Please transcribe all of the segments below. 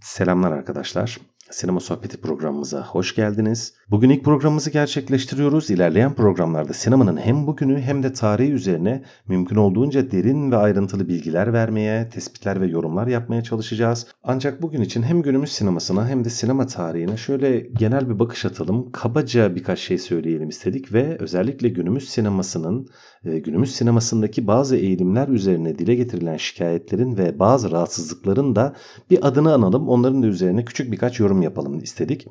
Selamlar arkadaşlar. Sinema Sohbeti programımıza hoş geldiniz. Bugün ilk programımızı gerçekleştiriyoruz. İlerleyen programlarda sinemanın hem bugünü hem de tarihi üzerine mümkün olduğunca derin ve ayrıntılı bilgiler vermeye, tespitler ve yorumlar yapmaya çalışacağız. Ancak bugün için hem günümüz sinemasına hem de sinema tarihine şöyle genel bir bakış atalım. Kabaca birkaç şey söyleyelim istedik ve özellikle günümüz sinemasının e, günümüz sinemasındaki bazı eğilimler üzerine dile getirilen şikayetlerin ve bazı rahatsızlıkların da bir adını analım. Onların da üzerine küçük birkaç yorum yapalım istedik.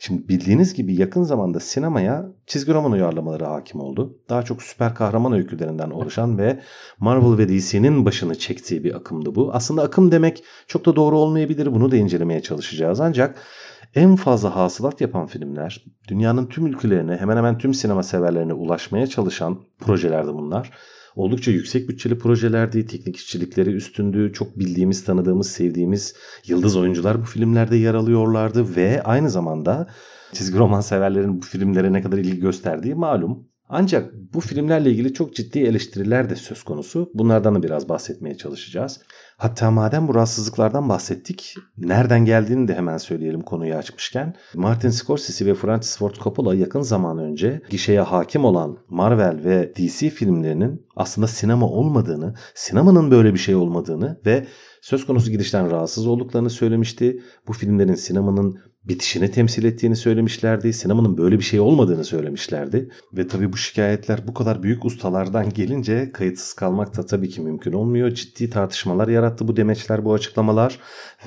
Şimdi bildiğiniz gibi yakın zamanda sinemaya çizgi roman uyarlamaları hakim oldu. Daha çok süper kahraman öykülerinden oluşan ve Marvel ve DC'nin başını çektiği bir akımdı bu. Aslında akım demek çok da doğru olmayabilir. Bunu da incelemeye çalışacağız. Ancak en fazla hasılat yapan filmler, dünyanın tüm ülkelerine, hemen hemen tüm sinema severlerine ulaşmaya çalışan projelerdi bunlar. Oldukça yüksek bütçeli projelerdi, teknik işçilikleri üstündü, çok bildiğimiz, tanıdığımız, sevdiğimiz yıldız oyuncular bu filmlerde yer alıyorlardı ve aynı zamanda çizgi roman severlerin bu filmlere ne kadar ilgi gösterdiği malum. Ancak bu filmlerle ilgili çok ciddi eleştiriler de söz konusu. Bunlardan da biraz bahsetmeye çalışacağız. Hatta madem bu rahatsızlıklardan bahsettik, nereden geldiğini de hemen söyleyelim konuyu açmışken. Martin Scorsese ve Francis Ford Coppola yakın zaman önce gişeye hakim olan Marvel ve DC filmlerinin aslında sinema olmadığını, sinemanın böyle bir şey olmadığını ve söz konusu gidişten rahatsız olduklarını söylemişti. Bu filmlerin sinemanın bitişini temsil ettiğini söylemişlerdi. Sinemanın böyle bir şey olmadığını söylemişlerdi. Ve tabii bu şikayetler bu kadar büyük ustalardan gelince kayıtsız kalmak da tabii ki mümkün olmuyor. Ciddi tartışmalar yarattı bu demeçler, bu açıklamalar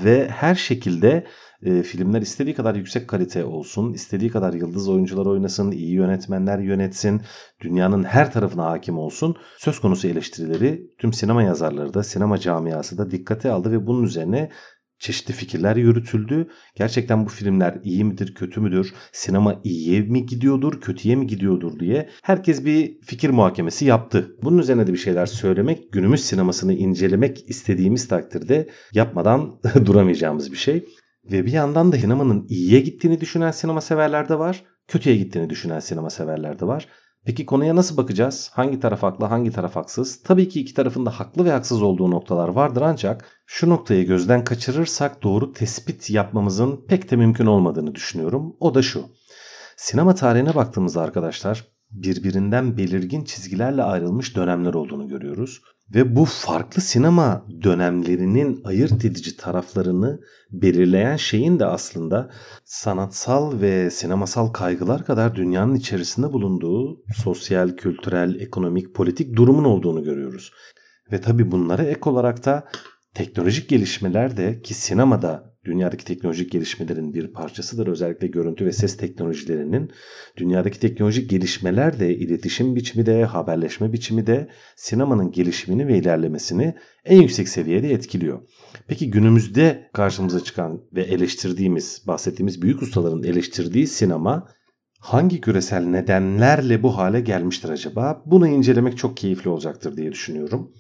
ve her şekilde e, filmler istediği kadar yüksek kalite olsun, istediği kadar yıldız oyuncular oynasın, iyi yönetmenler yönetsin, dünyanın her tarafına hakim olsun. Söz konusu eleştirileri tüm sinema yazarları da, sinema camiası da dikkate aldı ve bunun üzerine çeşitli fikirler yürütüldü. Gerçekten bu filmler iyi midir, kötü müdür? Sinema iyiye mi gidiyordur, kötüye mi gidiyordur diye herkes bir fikir muhakemesi yaptı. Bunun üzerine de bir şeyler söylemek, günümüz sinemasını incelemek istediğimiz takdirde yapmadan duramayacağımız bir şey. Ve bir yandan da sinemanın iyiye gittiğini düşünen sinema severler de var, kötüye gittiğini düşünen sinema severler de var. Peki konuya nasıl bakacağız? Hangi taraf haklı, hangi taraf haksız? Tabii ki iki tarafın da haklı ve haksız olduğu noktalar vardır ancak şu noktayı gözden kaçırırsak doğru tespit yapmamızın pek de mümkün olmadığını düşünüyorum. O da şu. Sinema tarihine baktığımızda arkadaşlar birbirinden belirgin çizgilerle ayrılmış dönemler olduğunu görüyoruz. Ve bu farklı sinema dönemlerinin ayırt edici taraflarını belirleyen şeyin de aslında sanatsal ve sinemasal kaygılar kadar dünyanın içerisinde bulunduğu sosyal, kültürel, ekonomik, politik durumun olduğunu görüyoruz. Ve tabi bunlara ek olarak da teknolojik gelişmeler de ki sinemada dünyadaki teknolojik gelişmelerin bir parçasıdır. Özellikle görüntü ve ses teknolojilerinin dünyadaki teknolojik gelişmeler de iletişim biçimi de haberleşme biçimi de sinemanın gelişimini ve ilerlemesini en yüksek seviyede etkiliyor. Peki günümüzde karşımıza çıkan ve eleştirdiğimiz, bahsettiğimiz büyük ustaların eleştirdiği sinema hangi küresel nedenlerle bu hale gelmiştir acaba? Bunu incelemek çok keyifli olacaktır diye düşünüyorum.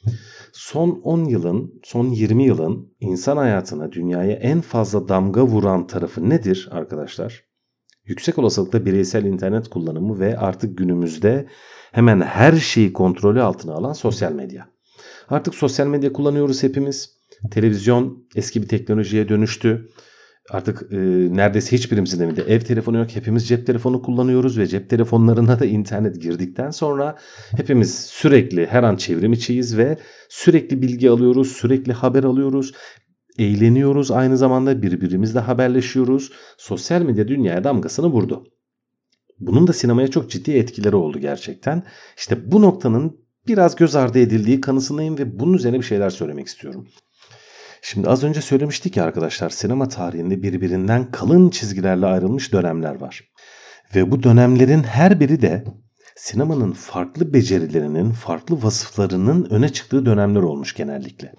Son 10 yılın, son 20 yılın insan hayatına, dünyaya en fazla damga vuran tarafı nedir arkadaşlar? Yüksek olasılıkla bireysel internet kullanımı ve artık günümüzde hemen her şeyi kontrolü altına alan sosyal medya. Artık sosyal medya kullanıyoruz hepimiz. Televizyon eski bir teknolojiye dönüştü. Artık e, neredeyse hiçbirimizin evinde ev telefonu yok. Hepimiz cep telefonu kullanıyoruz ve cep telefonlarına da internet girdikten sonra hepimiz sürekli her an çevrim içiyiz ve sürekli bilgi alıyoruz, sürekli haber alıyoruz. Eğleniyoruz aynı zamanda birbirimizle haberleşiyoruz. Sosyal medya dünyaya damgasını vurdu. Bunun da sinemaya çok ciddi etkileri oldu gerçekten. İşte bu noktanın biraz göz ardı edildiği kanısındayım ve bunun üzerine bir şeyler söylemek istiyorum. Şimdi az önce söylemiştik ya arkadaşlar sinema tarihinde birbirinden kalın çizgilerle ayrılmış dönemler var. Ve bu dönemlerin her biri de sinemanın farklı becerilerinin, farklı vasıflarının öne çıktığı dönemler olmuş genellikle.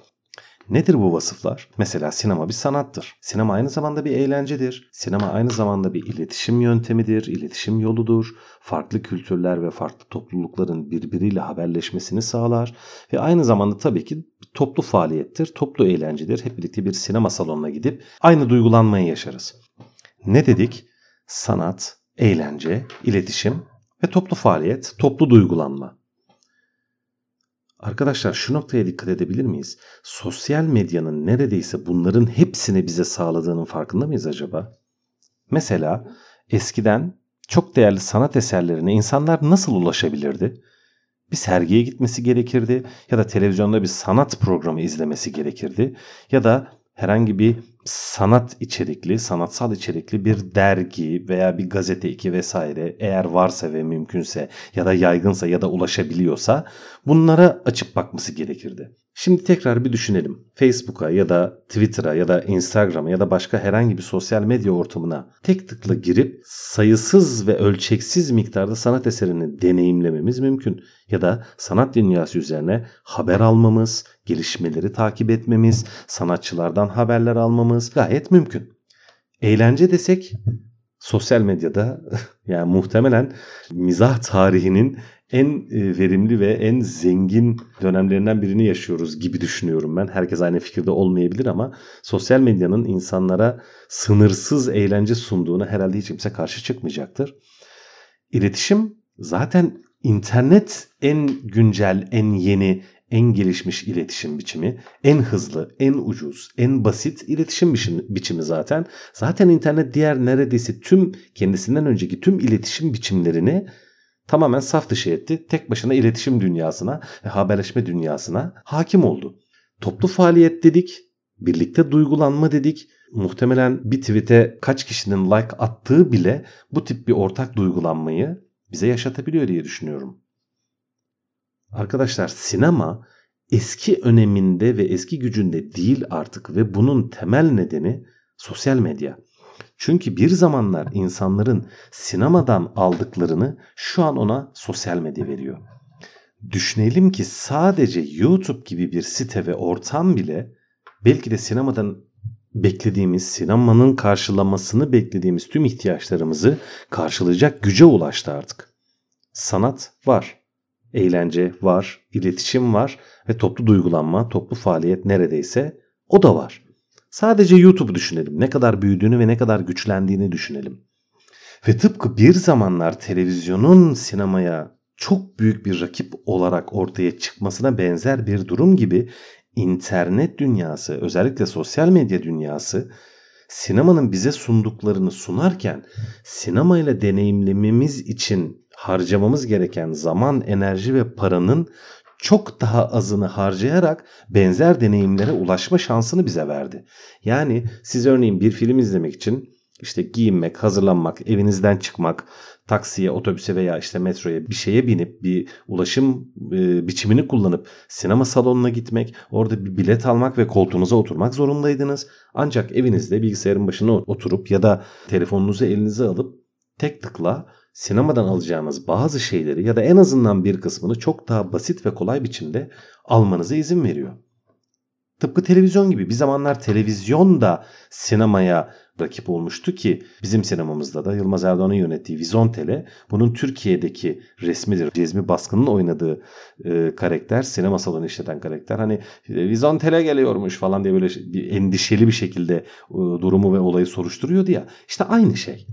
Nedir bu vasıflar? Mesela sinema bir sanattır. Sinema aynı zamanda bir eğlencedir. Sinema aynı zamanda bir iletişim yöntemidir, iletişim yoludur. Farklı kültürler ve farklı toplulukların birbiriyle haberleşmesini sağlar. Ve aynı zamanda tabii ki toplu faaliyettir, toplu eğlencedir. Hep birlikte bir sinema salonuna gidip aynı duygulanmayı yaşarız. Ne dedik? Sanat, eğlence, iletişim ve toplu faaliyet, toplu duygulanma. Arkadaşlar şu noktaya dikkat edebilir miyiz? Sosyal medyanın neredeyse bunların hepsini bize sağladığının farkında mıyız acaba? Mesela eskiden çok değerli sanat eserlerine insanlar nasıl ulaşabilirdi? Bir sergiye gitmesi gerekirdi ya da televizyonda bir sanat programı izlemesi gerekirdi ya da herhangi bir sanat içerikli, sanatsal içerikli bir dergi veya bir gazete iki vesaire eğer varsa ve mümkünse ya da yaygınsa ya da ulaşabiliyorsa bunlara açıp bakması gerekirdi. Şimdi tekrar bir düşünelim. Facebook'a ya da Twitter'a ya da Instagram'a ya da başka herhangi bir sosyal medya ortamına tek tıkla girip sayısız ve ölçeksiz miktarda sanat eserini deneyimlememiz mümkün. Ya da sanat dünyası üzerine haber almamız, gelişmeleri takip etmemiz, sanatçılardan haberler almamız gayet mümkün. Eğlence desek sosyal medyada yani muhtemelen mizah tarihinin en e, verimli ve en zengin dönemlerinden birini yaşıyoruz gibi düşünüyorum ben. Herkes aynı fikirde olmayabilir ama sosyal medyanın insanlara sınırsız eğlence sunduğuna herhalde hiç kimse karşı çıkmayacaktır. İletişim zaten internet en güncel, en yeni, en gelişmiş iletişim biçimi, en hızlı, en ucuz, en basit iletişim biçimi zaten. Zaten internet diğer neredeyse tüm kendisinden önceki tüm iletişim biçimlerini tamamen saf dışı etti. Tek başına iletişim dünyasına ve haberleşme dünyasına hakim oldu. Toplu faaliyet dedik, birlikte duygulanma dedik. Muhtemelen bir tweet'e kaç kişinin like attığı bile bu tip bir ortak duygulanmayı bize yaşatabiliyor diye düşünüyorum. Arkadaşlar sinema eski öneminde ve eski gücünde değil artık ve bunun temel nedeni sosyal medya. Çünkü bir zamanlar insanların sinemadan aldıklarını şu an ona sosyal medya veriyor. Düşünelim ki sadece YouTube gibi bir site ve ortam bile belki de sinemadan beklediğimiz, sinemanın karşılamasını beklediğimiz tüm ihtiyaçlarımızı karşılayacak güce ulaştı artık. Sanat var, eğlence var, iletişim var ve toplu duygulanma, toplu faaliyet neredeyse o da var. Sadece YouTube'u düşünelim. Ne kadar büyüdüğünü ve ne kadar güçlendiğini düşünelim. Ve tıpkı bir zamanlar televizyonun sinemaya çok büyük bir rakip olarak ortaya çıkmasına benzer bir durum gibi internet dünyası, özellikle sosyal medya dünyası sinemanın bize sunduklarını sunarken sinemayla deneyimlememiz için harcamamız gereken zaman, enerji ve paranın çok daha azını harcayarak benzer deneyimlere ulaşma şansını bize verdi. Yani siz örneğin bir film izlemek için işte giyinmek, hazırlanmak, evinizden çıkmak, taksiye, otobüse veya işte metroya bir şeye binip bir ulaşım e, biçimini kullanıp sinema salonuna gitmek, orada bir bilet almak ve koltuğunuza oturmak zorundaydınız. Ancak evinizde bilgisayarın başına oturup ya da telefonunuzu elinize alıp tek tıkla sinemadan alacağınız bazı şeyleri ya da en azından bir kısmını çok daha basit ve kolay biçimde almanıza izin veriyor. Tıpkı televizyon gibi bir zamanlar televizyon da sinemaya rakip olmuştu ki bizim sinemamızda da Yılmaz Erdoğan'ın yönettiği Vizontele bunun Türkiye'deki resmidir. Cezmi Baskın'ın oynadığı e, karakter sinema salonu işleten karakter hani e, Vizontele geliyormuş falan diye böyle bir endişeli bir şekilde e, durumu ve olayı soruşturuyordu ya işte aynı şey.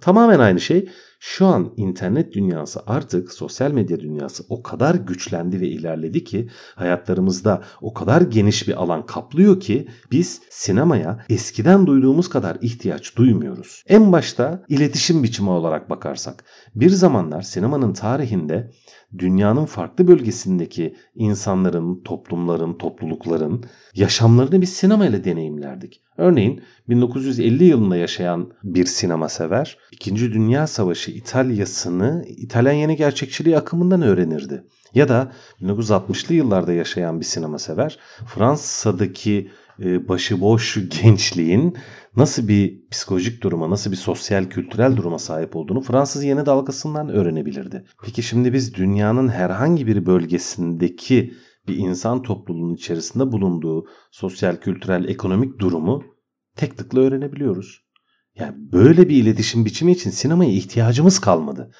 Tamamen aynı şey şu an internet dünyası artık sosyal medya dünyası o kadar güçlendi ve ilerledi ki hayatlarımızda o kadar geniş bir alan kaplıyor ki biz sinemaya eskiden duyduğumuz kadar ihtiyaç duymuyoruz. En başta iletişim biçimi olarak bakarsak bir zamanlar sinemanın tarihinde dünyanın farklı bölgesindeki insanların, toplumların, toplulukların yaşamlarını biz sinemayla deneyimlerdik. Örneğin 1950 yılında yaşayan bir sinema sever, 2. Dünya Savaşı İtalya'sını İtalyan yeni gerçekçiliği akımından öğrenirdi. Ya da 1960'lı yıllarda yaşayan bir sinema sever, Fransa'daki e, başıboş gençliğin nasıl bir psikolojik duruma, nasıl bir sosyal kültürel duruma sahip olduğunu Fransız yeni dalgasından öğrenebilirdi. Peki şimdi biz dünyanın herhangi bir bölgesindeki bir insan topluluğunun içerisinde bulunduğu sosyal, kültürel, ekonomik durumu tek tıkla öğrenebiliyoruz. Yani böyle bir iletişim biçimi için sinemaya ihtiyacımız kalmadı.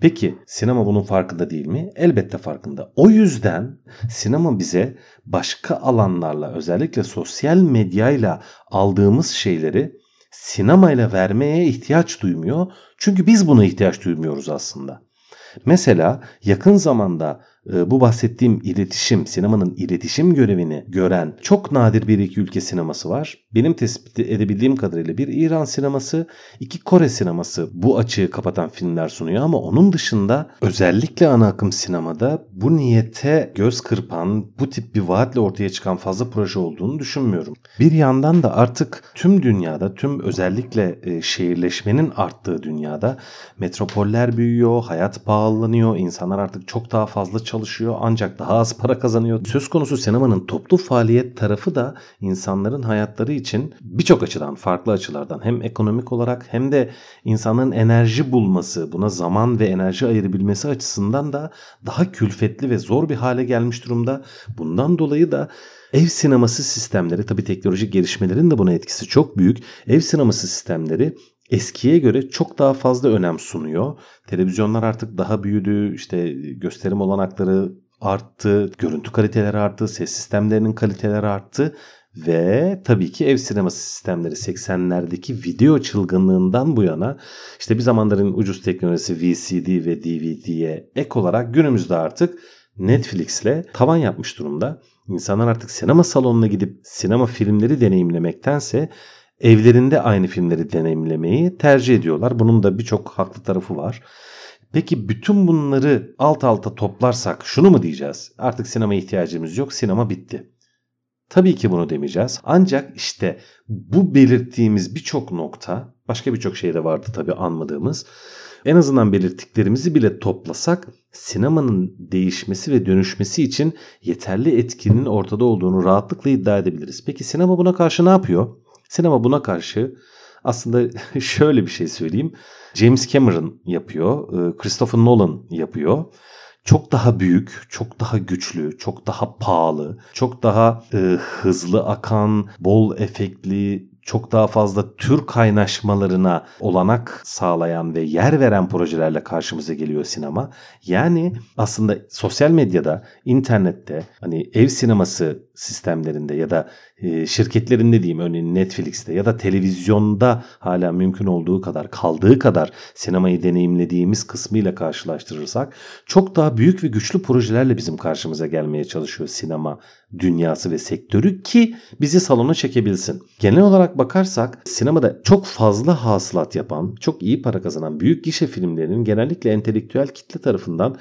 Peki sinema bunun farkında değil mi? Elbette farkında. O yüzden sinema bize başka alanlarla özellikle sosyal medyayla aldığımız şeyleri sinemayla vermeye ihtiyaç duymuyor. Çünkü biz buna ihtiyaç duymuyoruz aslında. Mesela yakın zamanda bu bahsettiğim iletişim, sinemanın iletişim görevini gören çok nadir bir iki ülke sineması var. Benim tespit edebildiğim kadarıyla bir İran sineması, iki Kore sineması bu açığı kapatan filmler sunuyor ama onun dışında özellikle ana akım sinemada bu niyete göz kırpan, bu tip bir vaatle ortaya çıkan fazla proje olduğunu düşünmüyorum. Bir yandan da artık tüm dünyada, tüm özellikle e, şehirleşmenin arttığı dünyada metropoller büyüyor, hayat pahalanıyor, insanlar artık çok daha fazla çalışıyor ancak daha az para kazanıyor. Söz konusu sinemanın toplu faaliyet tarafı da insanların hayatları için birçok açıdan, farklı açılardan hem ekonomik olarak hem de insanların enerji bulması, buna zaman ve enerji ayırabilmesi açısından da daha külfetli ve zor bir hale gelmiş durumda. Bundan dolayı da Ev sineması sistemleri tabii teknolojik gelişmelerin de buna etkisi çok büyük. Ev sineması sistemleri eskiye göre çok daha fazla önem sunuyor. Televizyonlar artık daha büyüdü, işte gösterim olanakları arttı, görüntü kaliteleri arttı, ses sistemlerinin kaliteleri arttı ve tabii ki ev sineması sistemleri 80'lerdeki video çılgınlığından bu yana işte bir zamanların ucuz teknolojisi VCD ve DVD'ye ek olarak günümüzde artık Netflix'le tavan yapmış durumda. İnsanlar artık sinema salonuna gidip sinema filmleri deneyimlemektense evlerinde aynı filmleri deneyimlemeyi tercih ediyorlar. Bunun da birçok haklı tarafı var. Peki bütün bunları alt alta toplarsak şunu mu diyeceğiz? Artık sinema ihtiyacımız yok, sinema bitti. Tabii ki bunu demeyeceğiz. Ancak işte bu belirttiğimiz birçok nokta, başka birçok şey de vardı tabii anmadığımız. En azından belirttiklerimizi bile toplasak sinemanın değişmesi ve dönüşmesi için yeterli etkinin ortada olduğunu rahatlıkla iddia edebiliriz. Peki sinema buna karşı ne yapıyor? Sinema buna karşı aslında şöyle bir şey söyleyeyim. James Cameron yapıyor, e, Christopher Nolan yapıyor. Çok daha büyük, çok daha güçlü, çok daha pahalı, çok daha e, hızlı akan, bol efektli, çok daha fazla tür kaynaşmalarına olanak sağlayan ve yer veren projelerle karşımıza geliyor sinema. Yani aslında sosyal medyada, internette, hani ev sineması sistemlerinde ya da e, şirketlerinde diyeyim örneğin Netflix'te ya da televizyonda hala mümkün olduğu kadar kaldığı kadar sinemayı deneyimlediğimiz kısmıyla karşılaştırırsak çok daha büyük ve güçlü projelerle bizim karşımıza gelmeye çalışıyor sinema dünyası ve sektörü ki bizi salona çekebilsin. Genel olarak bakarsak sinemada çok fazla hasılat yapan, çok iyi para kazanan büyük gişe filmlerinin genellikle entelektüel kitle tarafından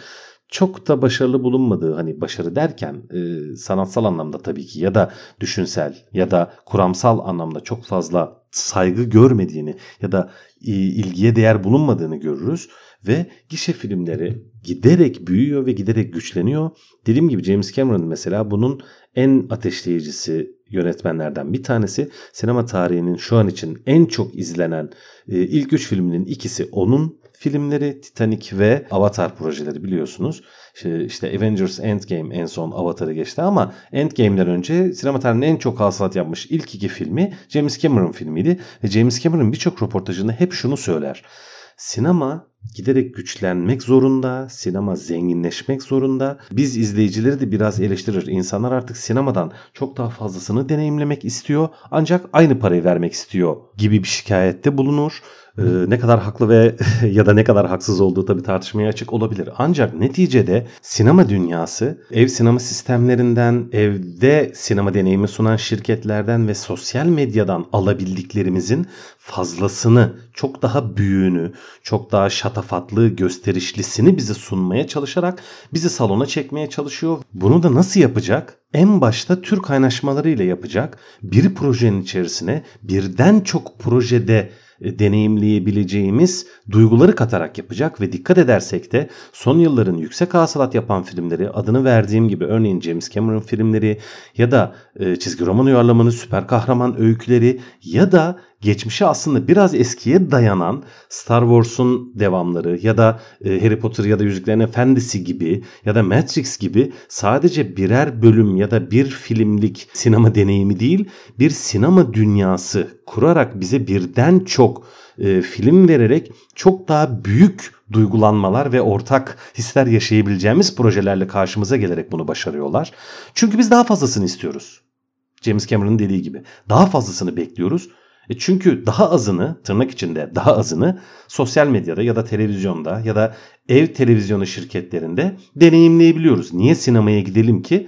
çok da başarılı bulunmadığı hani başarı derken e, sanatsal anlamda tabii ki ya da düşünsel ya da kuramsal anlamda çok fazla saygı görmediğini ya da e, ilgiye değer bulunmadığını görürüz ve gişe filmleri giderek büyüyor ve giderek güçleniyor. Dediğim gibi James Cameron mesela bunun en ateşleyicisi yönetmenlerden bir tanesi. Sinema tarihinin şu an için en çok izlenen e, ilk üç filminin ikisi onun filmleri Titanic ve Avatar projeleri biliyorsunuz. İşte, işte Avengers Endgame en son Avatar'ı geçti ama Endgame'den önce sinema tarihinin en çok hasılat yapmış ilk iki filmi James Cameron filmiydi. Ve James Cameron birçok röportajında hep şunu söyler. Sinema giderek güçlenmek zorunda, sinema zenginleşmek zorunda. Biz izleyicileri de biraz eleştirir. İnsanlar artık sinemadan çok daha fazlasını deneyimlemek istiyor ancak aynı parayı vermek istiyor gibi bir şikayette bulunur. Ee, ne kadar haklı ve ya da ne kadar haksız olduğu tabii tartışmaya açık olabilir. Ancak neticede sinema dünyası ev sinema sistemlerinden, evde sinema deneyimi sunan şirketlerden ve sosyal medyadan alabildiklerimizin fazlasını, çok daha büyüğünü, çok daha şatafatlı, gösterişlisini bize sunmaya çalışarak bizi salona çekmeye çalışıyor. Bunu da nasıl yapacak? En başta tür kaynaşmalarıyla yapacak. Bir projenin içerisine birden çok projede e, deneyimleyebileceğimiz duyguları katarak yapacak ve dikkat edersek de son yılların yüksek hasılat yapan filmleri adını verdiğim gibi örneğin James Cameron filmleri ya da e, çizgi roman uyarlamanın süper kahraman öyküleri ya da geçmişe aslında biraz eskiye dayanan Star Wars'un devamları ya da e, Harry Potter ya da Yüzüklerin Efendisi gibi ya da Matrix gibi sadece birer bölüm ya da bir filmlik sinema deneyimi değil bir sinema dünyası kurarak bize birden çok e, film vererek çok daha büyük duygulanmalar ve ortak hisler yaşayabileceğimiz projelerle karşımıza gelerek bunu başarıyorlar. Çünkü biz daha fazlasını istiyoruz. James Cameron'ın dediği gibi. Daha fazlasını bekliyoruz E çünkü daha azını tırnak içinde daha azını sosyal medyada ya da televizyonda ya da ev televizyonu şirketlerinde deneyimleyebiliyoruz. Niye sinemaya gidelim ki?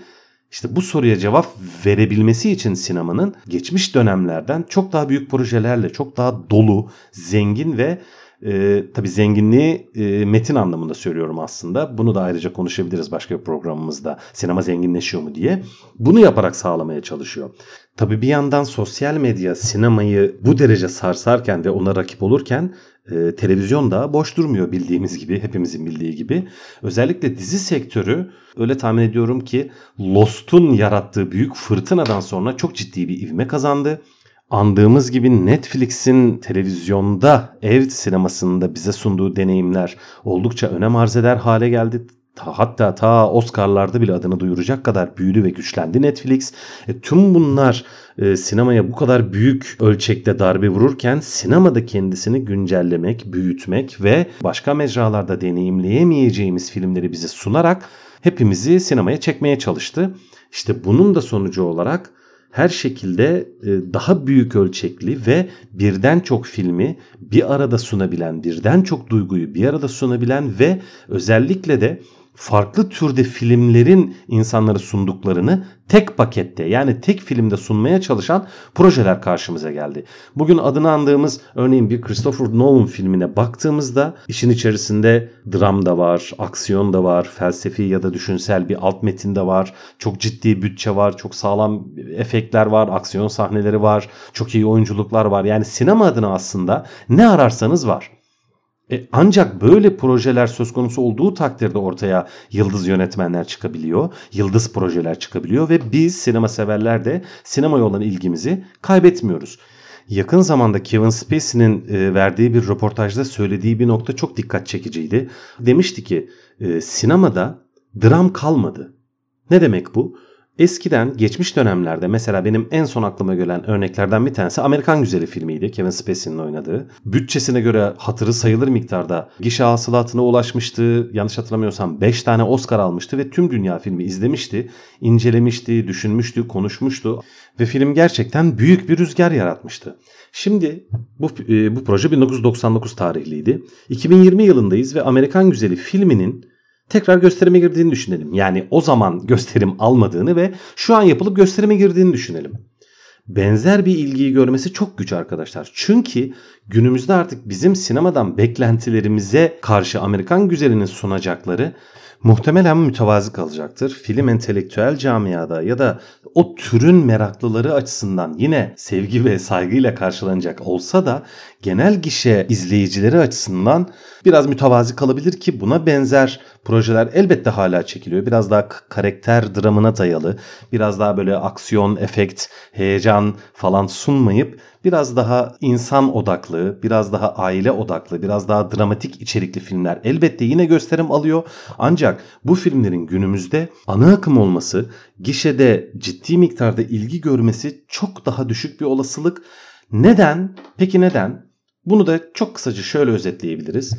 İşte bu soruya cevap verebilmesi için sinemanın geçmiş dönemlerden çok daha büyük projelerle, çok daha dolu, zengin ve e, tabii zenginliği e, metin anlamında söylüyorum aslında. Bunu da ayrıca konuşabiliriz başka bir programımızda. Sinema zenginleşiyor mu diye. Bunu yaparak sağlamaya çalışıyor. Tabii bir yandan sosyal medya sinemayı bu derece sarsarken ve ona rakip olurken e, televizyon da boş durmuyor bildiğimiz gibi, hepimizin bildiği gibi. Özellikle dizi sektörü öyle tahmin ediyorum ki Lost'un yarattığı büyük fırtınadan sonra çok ciddi bir ivme kazandı. Andığımız gibi Netflix'in televizyonda ev sinemasında bize sunduğu deneyimler oldukça önem arz eder hale geldi. Ta, hatta ta Oscar'larda bile adını duyuracak kadar büyüdü ve güçlendi Netflix. E, tüm bunlar e, sinemaya bu kadar büyük ölçekte darbe vururken sinemada kendisini güncellemek, büyütmek ve başka mecralarda deneyimleyemeyeceğimiz filmleri bize sunarak hepimizi sinemaya çekmeye çalıştı. İşte bunun da sonucu olarak her şekilde e, daha büyük ölçekli ve birden çok filmi bir arada sunabilen, birden çok duyguyu bir arada sunabilen ve özellikle de farklı türde filmlerin insanlara sunduklarını tek pakette yani tek filmde sunmaya çalışan projeler karşımıza geldi. Bugün adını andığımız örneğin bir Christopher Nolan filmine baktığımızda işin içerisinde dram da var, aksiyon da var, felsefi ya da düşünsel bir alt metin de var. Çok ciddi bütçe var, çok sağlam efektler var, aksiyon sahneleri var, çok iyi oyunculuklar var. Yani sinema adına aslında ne ararsanız var. E, ancak böyle projeler söz konusu olduğu takdirde ortaya yıldız yönetmenler çıkabiliyor, yıldız projeler çıkabiliyor ve biz sinema severler de sinemaya olan ilgimizi kaybetmiyoruz. Yakın zamanda Kevin Spacey'nin e, verdiği bir röportajda söylediği bir nokta çok dikkat çekiciydi. Demişti ki e, sinemada dram kalmadı. Ne demek bu? Eskiden geçmiş dönemlerde mesela benim en son aklıma gelen örneklerden bir tanesi Amerikan Güzeli filmiydi. Kevin Spacey'nin oynadığı. Bütçesine göre hatırı sayılır miktarda gişe hasılatına ulaşmıştı. Yanlış hatırlamıyorsam 5 tane Oscar almıştı ve tüm dünya filmi izlemişti. incelemişti, düşünmüştü, konuşmuştu ve film gerçekten büyük bir rüzgar yaratmıştı. Şimdi bu, e, bu proje 1999 tarihliydi. 2020 yılındayız ve Amerikan Güzeli filminin tekrar gösterime girdiğini düşünelim. Yani o zaman gösterim almadığını ve şu an yapılıp gösterime girdiğini düşünelim. Benzer bir ilgiyi görmesi çok güç arkadaşlar. Çünkü günümüzde artık bizim sinemadan beklentilerimize karşı Amerikan güzelinin sunacakları muhtemelen mütevazi kalacaktır. Film entelektüel camiada ya da o türün meraklıları açısından yine sevgi ve saygıyla karşılanacak olsa da genel gişe izleyicileri açısından biraz mütevazi kalabilir ki buna benzer projeler elbette hala çekiliyor. Biraz daha karakter dramına dayalı, biraz daha böyle aksiyon, efekt, heyecan falan sunmayıp biraz daha insan odaklı, biraz daha aile odaklı, biraz daha dramatik içerikli filmler elbette yine gösterim alıyor. Ancak bu filmlerin günümüzde ana akım olması, gişede ciddi miktarda ilgi görmesi çok daha düşük bir olasılık. Neden? Peki neden? Bunu da çok kısaca şöyle özetleyebiliriz.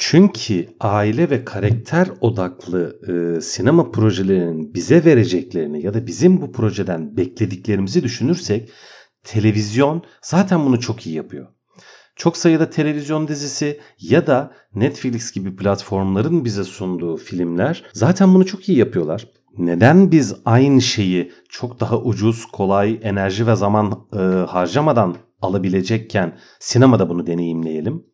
Çünkü aile ve karakter odaklı e, sinema projelerinin bize vereceklerini ya da bizim bu projeden beklediklerimizi düşünürsek televizyon zaten bunu çok iyi yapıyor. Çok sayıda televizyon dizisi ya da Netflix gibi platformların bize sunduğu filmler zaten bunu çok iyi yapıyorlar. Neden biz aynı şeyi çok daha ucuz, kolay, enerji ve zaman e, harcamadan alabilecekken sinemada bunu deneyimleyelim?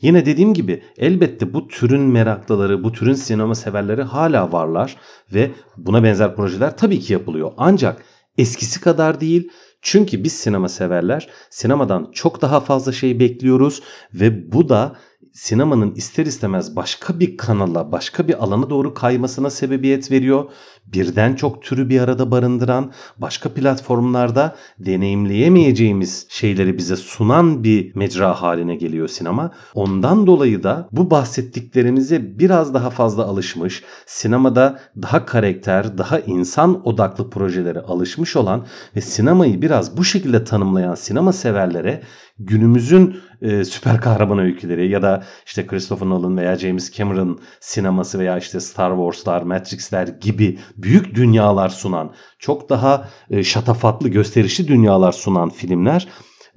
Yine dediğim gibi elbette bu türün meraklıları, bu türün sinema severleri hala varlar ve buna benzer projeler tabii ki yapılıyor. Ancak eskisi kadar değil. Çünkü biz sinema severler sinemadan çok daha fazla şey bekliyoruz ve bu da sinemanın ister istemez başka bir kanala, başka bir alana doğru kaymasına sebebiyet veriyor. Birden çok türü bir arada barındıran, başka platformlarda deneyimleyemeyeceğimiz şeyleri bize sunan bir mecra haline geliyor sinema. Ondan dolayı da bu bahsettiklerimize biraz daha fazla alışmış, sinemada daha karakter, daha insan odaklı projelere alışmış olan ve sinemayı biraz bu şekilde tanımlayan sinema severlere günümüzün e, süper kahraman öyküleri ya da işte Christopher Nolan veya James Cameron sineması veya işte Star Wars'lar, Matrix'ler gibi büyük dünyalar sunan, çok daha e, şatafatlı, gösterişli dünyalar sunan filmler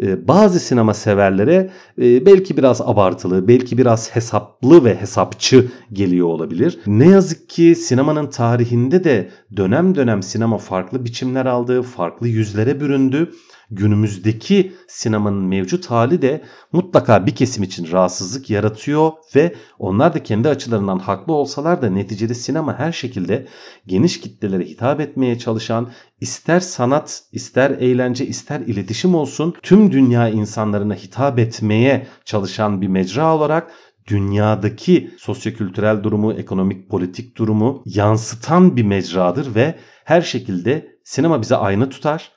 e, bazı sinema severlere e, belki biraz abartılı, belki biraz hesaplı ve hesapçı geliyor olabilir. Ne yazık ki sinemanın tarihinde de dönem dönem sinema farklı biçimler aldı, farklı yüzlere büründü günümüzdeki sinemanın mevcut hali de mutlaka bir kesim için rahatsızlık yaratıyor ve onlar da kendi açılarından haklı olsalar da neticede sinema her şekilde geniş kitlelere hitap etmeye çalışan ister sanat, ister eğlence, ister iletişim olsun tüm dünya insanlarına hitap etmeye çalışan bir mecra olarak dünyadaki sosyokültürel durumu, ekonomik politik durumu yansıtan bir mecradır ve her şekilde sinema bize ayna tutar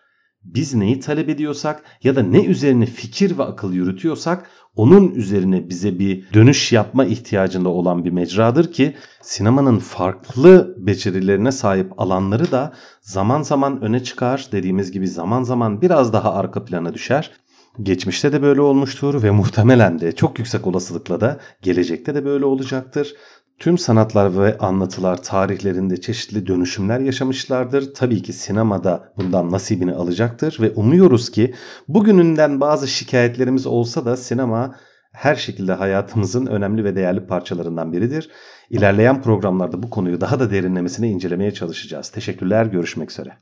biz neyi talep ediyorsak ya da ne üzerine fikir ve akıl yürütüyorsak onun üzerine bize bir dönüş yapma ihtiyacında olan bir mecradır ki sinemanın farklı becerilerine sahip alanları da zaman zaman öne çıkar dediğimiz gibi zaman zaman biraz daha arka plana düşer. Geçmişte de böyle olmuştur ve muhtemelen de çok yüksek olasılıkla da gelecekte de böyle olacaktır. Tüm sanatlar ve anlatılar tarihlerinde çeşitli dönüşümler yaşamışlardır. Tabii ki sinemada bundan nasibini alacaktır ve umuyoruz ki bugününden bazı şikayetlerimiz olsa da sinema her şekilde hayatımızın önemli ve değerli parçalarından biridir. İlerleyen programlarda bu konuyu daha da derinlemesine incelemeye çalışacağız. Teşekkürler, görüşmek üzere.